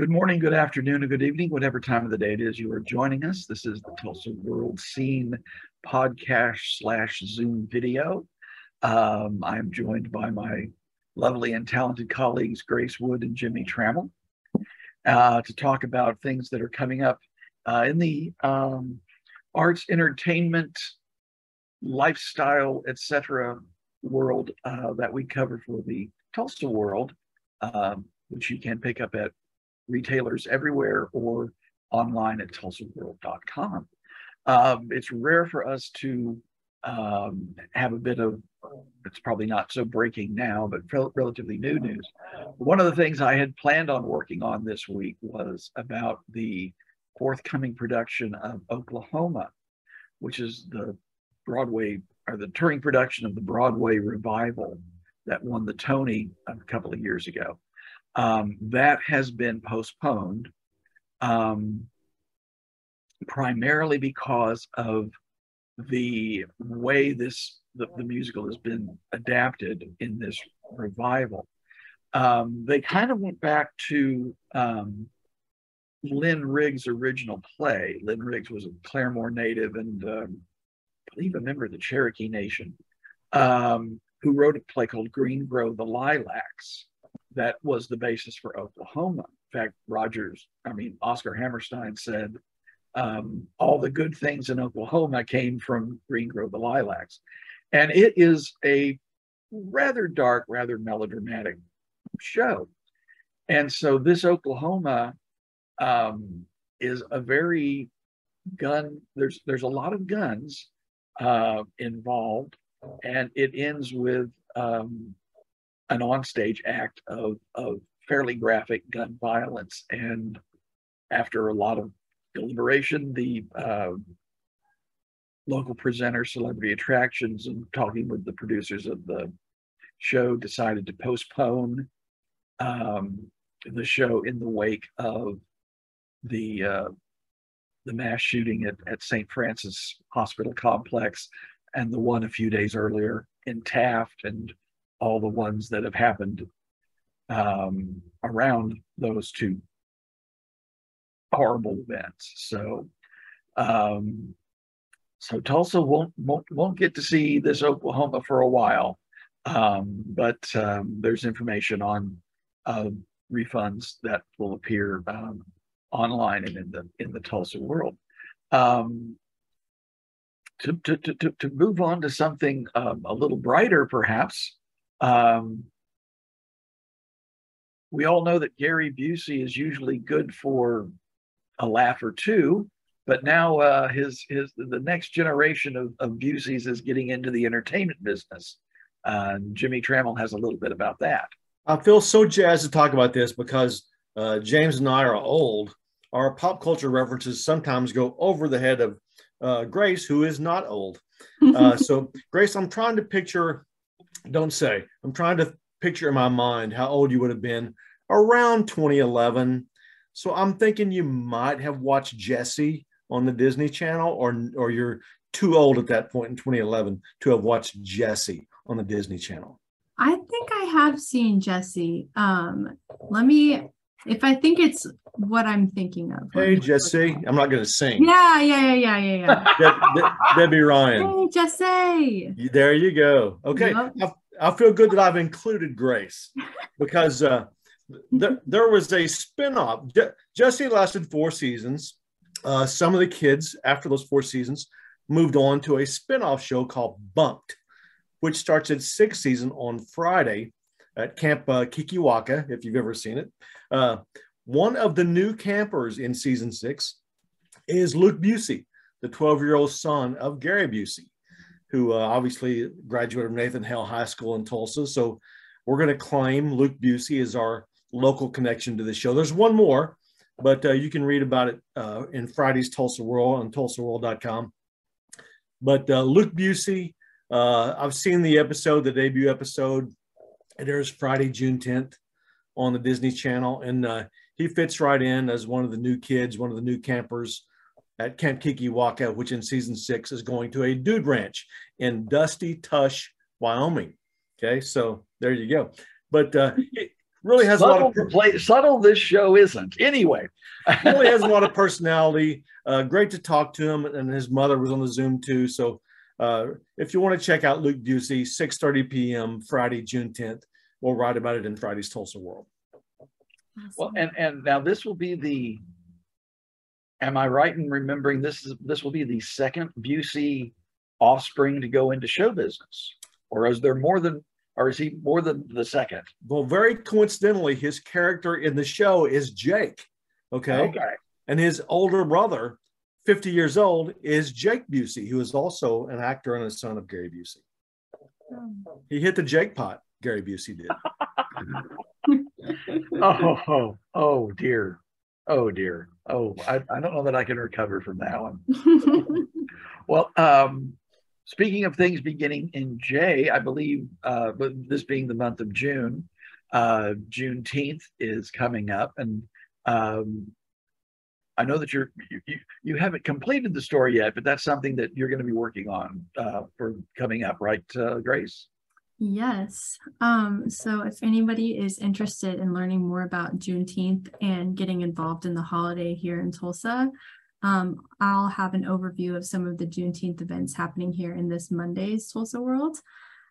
Good morning, good afternoon, and good evening, whatever time of the day it is you are joining us. This is the Tulsa World Scene podcast slash Zoom video. Um, I'm joined by my lovely and talented colleagues, Grace Wood and Jimmy Trammell, uh, to talk about things that are coming up uh, in the um, arts, entertainment, lifestyle, etc. world uh, that we cover for the Tulsa World, um, which you can pick up at retailers everywhere or online at tulsaworld.com. Um, it's rare for us to um, have a bit of, it's probably not so breaking now, but rel- relatively new news. One of the things I had planned on working on this week was about the forthcoming production of Oklahoma, which is the Broadway or the touring production of the Broadway revival that won the Tony a couple of years ago. Um, that has been postponed um, primarily because of the way this the, the, musical has been adapted in this revival. Um, they kind of went back to um, Lynn Riggs' original play. Lynn Riggs was a Claremore native and um, I believe a member of the Cherokee Nation, um, who wrote a play called Green Grow the Lilacs that was the basis for Oklahoma. In fact, Rodgers, I mean, Oscar Hammerstein said um, all the good things in Oklahoma came from Green Grove the Lilacs. And it is a rather dark, rather melodramatic show. And so this Oklahoma um, is a very gun, there's there's a lot of guns uh, involved, and it ends with um, an onstage act of, of fairly graphic gun violence. And after a lot of deliberation, the uh, local presenter, Celebrity Attractions, and talking with the producers of the show, decided to postpone um, the show in the wake of the uh, the mass shooting at, at St. Francis Hospital Complex and the one a few days earlier in Taft and all the ones that have happened um, around those two horrible events. So, um, so Tulsa won't, won't won't get to see this Oklahoma for a while, um, but um, there's information on uh, refunds that will appear um, online and in the in the Tulsa world. Um, to, to, to, to move on to something a little brighter, perhaps, um, we all know that Gary Busey is usually good for a laugh or two, but now uh, his his the next generation of, of Buseys is getting into the entertainment business. Uh, Jimmy Trammell has a little bit about that. I feel so jazzed to talk about this because uh, James and I are old. Our pop culture references sometimes go over the head of uh, Grace, who is not old. Uh, so, Grace, I'm trying to picture don't say. I'm trying to picture in my mind how old you would have been around 2011. So I'm thinking you might have watched Jessie on the Disney Channel, or or you're too old at that point in 2011 to have watched Jessie on the Disney Channel. I think I have seen Jessie. Um, let me, if I think it's what I'm thinking of. Hey, Jessie. I'm not going to sing. Yeah, yeah, yeah, yeah, yeah, yeah. De- De- Debby Ryan. Hey, Jessie. There you go. Okay. Yep. I, I, feel good that I've included Grace because uh, there, there was a spinoff. Je- Jessie lasted four seasons. Uh, some of the kids, after those four seasons, moved on to a spinoff show called Bunk'd, which starts its sixth season on Friday at Camp uh, Kikiwaka, if you've ever seen it. Uh, one of the new campers in season six is Luke Busey, the 12 year old son of Gary Busey, who uh, obviously graduated from Nathan Hale High School in Tulsa. So we're going to claim Luke Busey as our local connection to the show. There's one more, but uh, you can read about it uh, in Friday's Tulsa World on tulsaworld.com. But uh, Luke Busey, uh, I've seen the episode, the debut episode. It airs Friday, June 10th on the Disney Channel. And uh, he fits right in as one of the new kids, one of the new campers at Camp Kikiwaka, which in season six is going to a dude ranch in Dusty Tush, Wyoming. Okay, so there you go. But uh, really has subtle, a lot of play, subtle. This show isn't. Anyway, really has a lot of personality. Uh, great to talk to him, and his mother was on the Zoom too. So uh, if you want to check out Luke Busey, 6:30 p.m. Friday, June 10th, we'll write about it in Friday's Tulsa World. Awesome. Well, and and now this will be the. Am I right in remembering this is this will be the second Busey offspring to go into show business, or is there more than or is he more than the second? Well, very coincidentally, his character in the show is Jake. Okay. Okay. And his older brother, 50 years old, is Jake Busey, who is also an actor and a son of Gary Busey. Hmm. He hit the Jake pot, Gary Busey did. oh, oh, oh, dear. Oh, dear. Oh, I, I don't know that I can recover from that one. well, um, Speaking of things beginning in J, I believe, uh, but this being the month of June, uh, Juneteenth is coming up, and um, I know that you're you, you haven't completed the story yet, but that's something that you're going to be working on uh, for coming up, right, uh, Grace? Yes. Um, so if anybody is interested in learning more about Juneteenth and getting involved in the holiday here in Tulsa, um, I'll have an overview of some of the Juneteenth events happening here in this Monday's Tulsa World.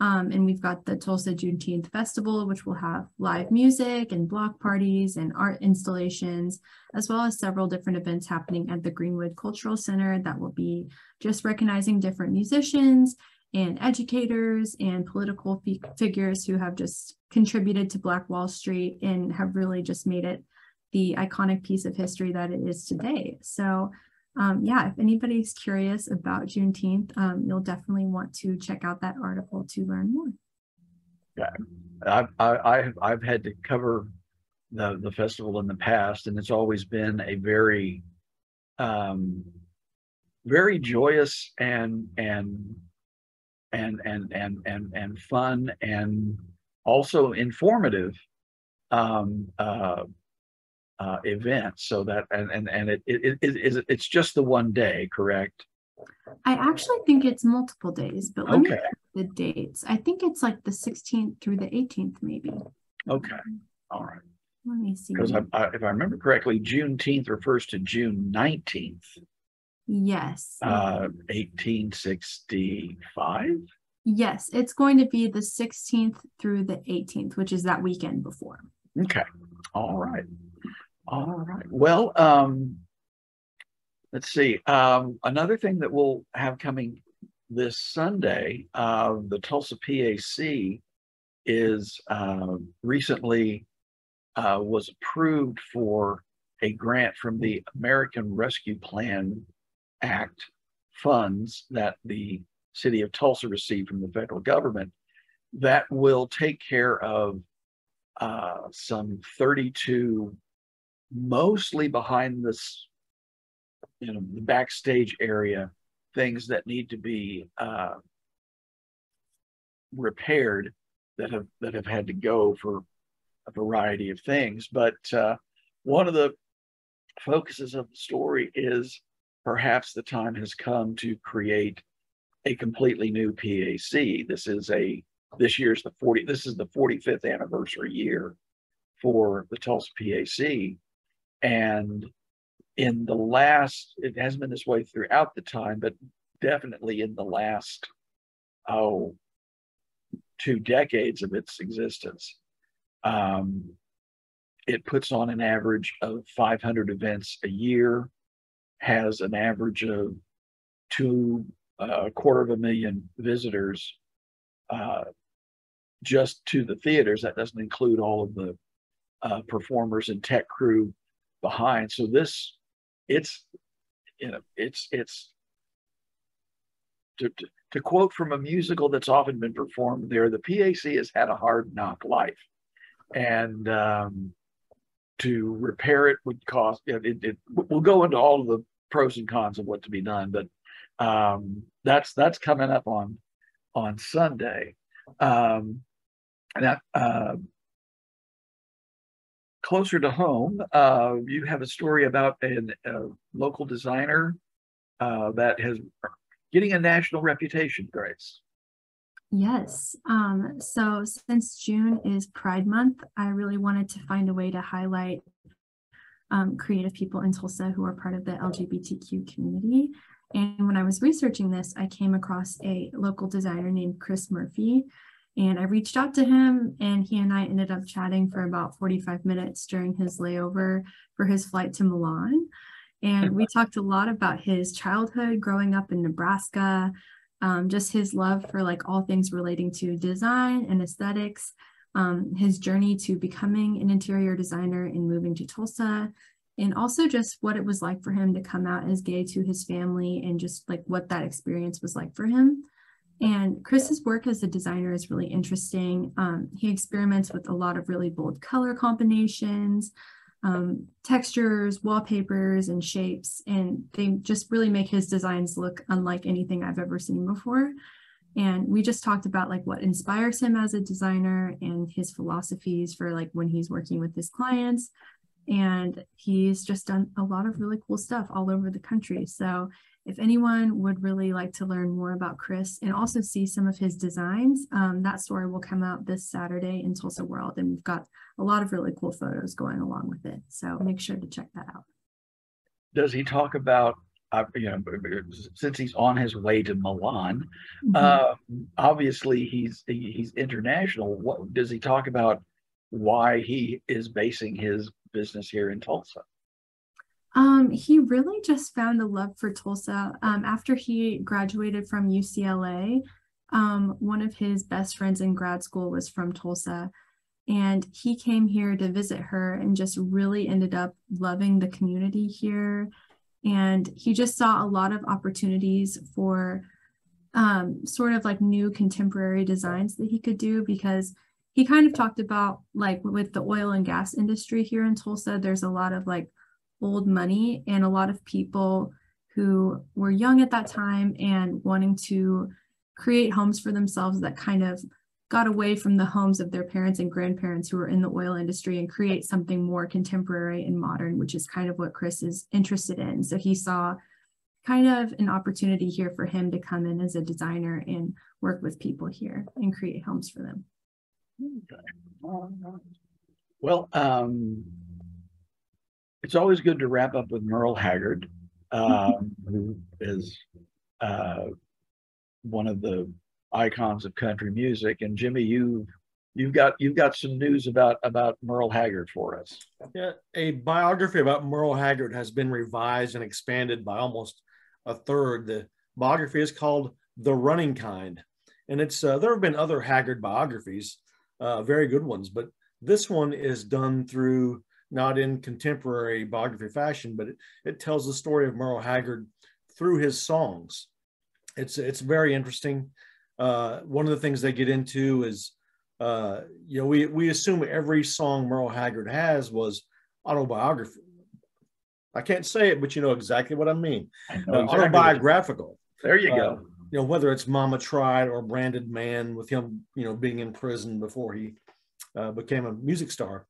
Um, and we've got the Tulsa Juneteenth Festival, which will have live music and block parties and art installations, as well as several different events happening at the Greenwood Cultural Center that will be just recognizing different musicians and educators and political figures who have just contributed to Black Wall Street and have really just made it the iconic piece of history that it is today. So um, yeah, if anybody's curious about Juneteenth, um, you'll definitely want to check out that article to learn more. Yeah, I've, I've, I've had to cover the, the festival in the past, and it's always been a very, um, very joyous and and and and and and and fun and also informative um, uh, uh, event. So that and and, and it, it, it, it it's just the one day correct? I actually think it's multiple days but let okay. me the dates. I think it's like the 16th through the 18th maybe. Okay. All right. Let me see. Because if i remember correctly juneteenth refers to june 19th yes. Uh 1865 yes it's going to be the 16th through the 18th which is that weekend before. Okay. All right. All right. Well, um, let's see. Um, another thing that we'll have coming this Sunday, uh, the Tulsa PAC is uh, recently uh, was approved for a grant from the American Rescue Plan Act funds that the city of Tulsa received from the federal government that will take care of uh, some 32 mostly behind this, you know, the backstage area, things that need to be uh, repaired that have that have had to go for a variety of things. But uh, one of the focuses of the story is perhaps the time has come to create a completely new PAC. This is a this year's the 40 this is the 45th anniversary year for the Tulsa PAC and in the last, it has been this way throughout the time, but definitely in the last, oh, two decades of its existence, um, it puts on an average of 500 events a year, has an average of two, uh, a quarter of a million visitors uh, just to the theaters. That doesn't include all of the uh, performers and tech crew behind. So this, it's, you know, it's it's to, to, to quote from a musical that's often been performed there, the PAC has had a hard knock life, and um, to repair it would cost. It, it, it, we'll go into all of the pros and cons of what to be done, but um, that's that's coming up on on Sunday. Um, that uh, closer to home, uh, you have a story about an, a local designer uh, that has getting a national reputation, Grace. Yes. Um, so since June is Pride Month, I really wanted to find a way to highlight um, creative people in Tulsa who are part of the LGBTQ community. And when I was researching this, I came across a local designer named Chris Murphy. And I reached out to him, and he and I ended up chatting for about 45 minutes during his layover for his flight to Milan. And we talked a lot about his childhood growing up in Nebraska, um, just his love for like all things relating to design and aesthetics, um, his journey to becoming an interior designer and moving to Tulsa, and also just what it was like for him to come out as gay to his family and just like what that experience was like for him. And Chris's work as a designer is really interesting. Um, he experiments with a lot of really bold color combinations, um, textures, wallpapers, and shapes. And they just really make his designs look unlike anything I've ever seen before. And we just talked about like what inspires him as a designer and his philosophies for like when he's working with his clients. And he's just done a lot of really cool stuff all over the country. So if anyone would really like to learn more about Chris and also see some of his designs, um, that story will come out this Saturday in Tulsa World. And we've got a lot of really cool photos going along with it. So make sure to check that out. Does he talk about, uh, you know, since he's on his way to Milan, mm-hmm. uh, obviously he's he's international. What does he talk about? Why he is basing his business here in Tulsa? Um, he really just found a love for Tulsa. Um, after he graduated from UCLA, um, one of his best friends in grad school was from Tulsa. And he came here to visit her and just really ended up loving the community here. And he just saw a lot of opportunities for um, sort of like new contemporary designs that he could do because he kind of talked about like with the oil and gas industry here in Tulsa, there's a lot of like old money and a lot of people who were young at that time and wanting to create homes for themselves that kind of got away from the homes of their parents and grandparents who were in the oil industry and create something more contemporary and modern, which is kind of what Chris is interested in. So he saw kind of an opportunity here for him to come in as a designer and work with people here and create homes for them. Well, um, it's always good to wrap up with Merle Haggard, um, who is uh, one of the icons of country music. And Jimmy, you you've got you've got some news about about Merle Haggard for us. Yeah, a biography about Merle Haggard has been revised and expanded by almost a third. The biography is called The Running Kind, and it's uh, there have been other Haggard biographies, uh, very good ones, but this one is done through not in contemporary biography fashion, but it, it tells the story of Merle Haggard through his songs. It's it's very interesting. Uh, one of the things they get into is, uh, you know, we we assume every song Merle Haggard has was autobiography. I can't say it, but you know exactly what I mean. I uh, exactly autobiographical. There you go. You know, whether it's Mama Tried or Branded Man, with him, you know, being in prison before he uh, became a music star.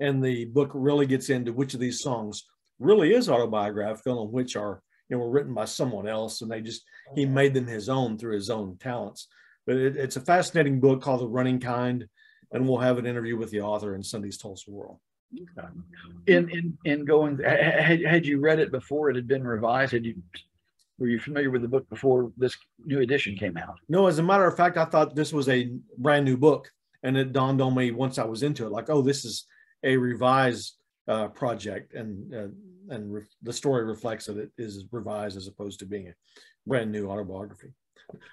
And the book really gets into which of these songs really is autobiographical and which are you know were written by someone else and they just he made them his own through his own talents. But it, it's a fascinating book called the running kind and we'll have an interview with the author in sunday's tulsa world. In in in going had, had you read it before it had been revised had you were you familiar with the book before this new edition came out no as a matter of fact i thought this was a brand new book and it dawned on me once i was into it like oh this is a revised uh, project, and uh, and re- the story reflects that it is revised as opposed to being a brand new autobiography.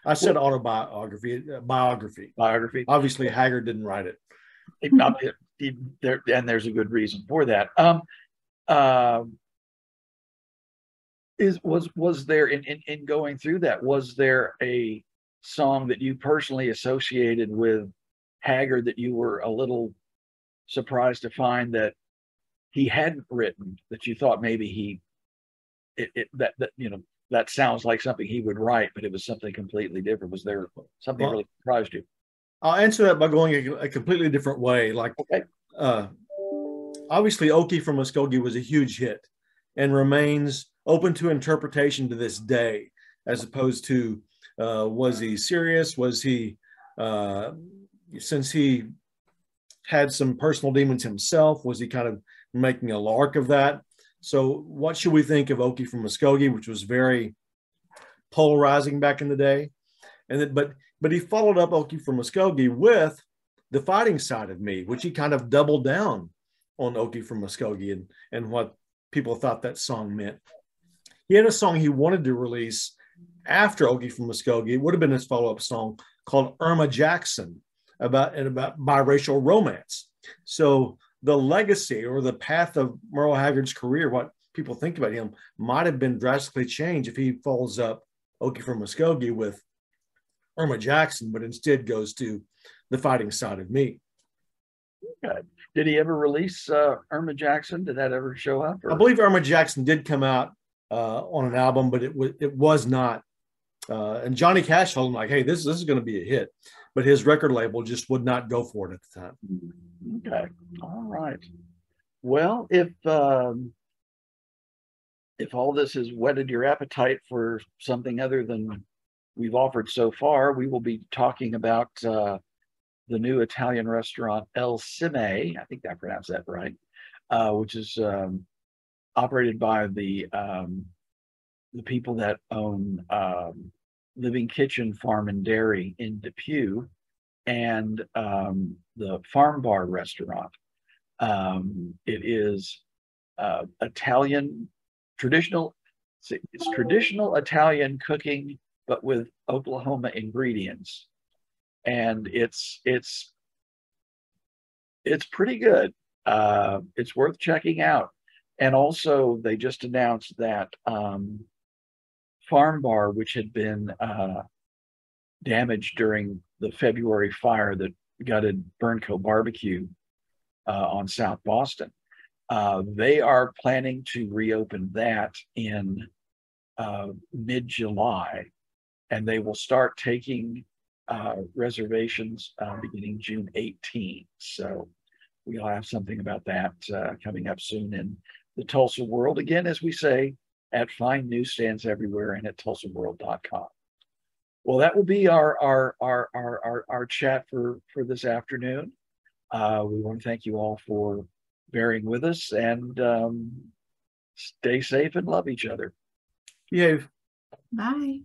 I said autobiography, uh, biography. Biography. Obviously, Haggard didn't write it. there, and there's a good reason for that. Um, uh, is was was there in, in in going through that? Was there a song that you personally associated with Haggard that you were a little surprised to find that he hadn't written that you thought maybe he it, it, that that you know that sounds like something he would write but it was something completely different was there something well, really surprised you i'll answer that by going a, a completely different way like okay. uh obviously okie from muskogee was a huge hit and remains open to interpretation to this day as opposed to Uh, was he serious? Was he, uh, since he had some personal demons himself, was he kind of making a lark of that? So, what should we think of Okie from Muskogee, which was very polarizing back in the day? And then, but but he followed up Okie from Muskogee with the fighting side of me, which he kind of doubled down on Okie from Muskogee and, and what people thought that song meant. He had a song he wanted to release after Okie from Muskogee. It would have been his follow-up song called Irma Jackson about and about biracial romance. So the legacy or the path of Merle Haggard's career, what people think about him, might have been drastically changed if he follows up Okie from Muskogee with Irma Jackson, but instead goes to the fighting side of me. Good. Did he ever release uh, Irma Jackson? Did that ever show up? Or? I believe Irma Jackson did come out uh, on an album, but it was it was not. Uh, and Johnny Cash told him like, "Hey, this this is going to be a hit," but his record label just would not go for it at the time. Okay, all right. Well, if um, if all this has whetted your appetite for something other than we've offered so far, we will be talking about uh, the new Italian restaurant Il Seme. I think I pronounced that right, uh, which is um, operated by the um, the people that own um, Living Kitchen Farm and Dairy in Depew and um, the Farm Bar restaurant. Um, it is uh, Italian traditional. It's traditional Italian cooking, but with Oklahoma ingredients and it's it's it's pretty good. Uh, it's worth checking out. And also, they just announced that um, Farm Bar, which had been uh, damaged during the February fire that gutted Burnco Barbecue uh, on South Boston, uh, they are planning to reopen that in uh, mid July, and they will start taking uh, reservations uh, beginning June 18th. So we'll have something about that coming up soon in the Tulsa World. Again, as we say, at fine newsstands everywhere and at tulsaworld.com. Well, that will be our our our our our, our chat for for this afternoon. Uh, we want to thank you all for bearing with us and um, stay safe and love each other. Yeah. Bye.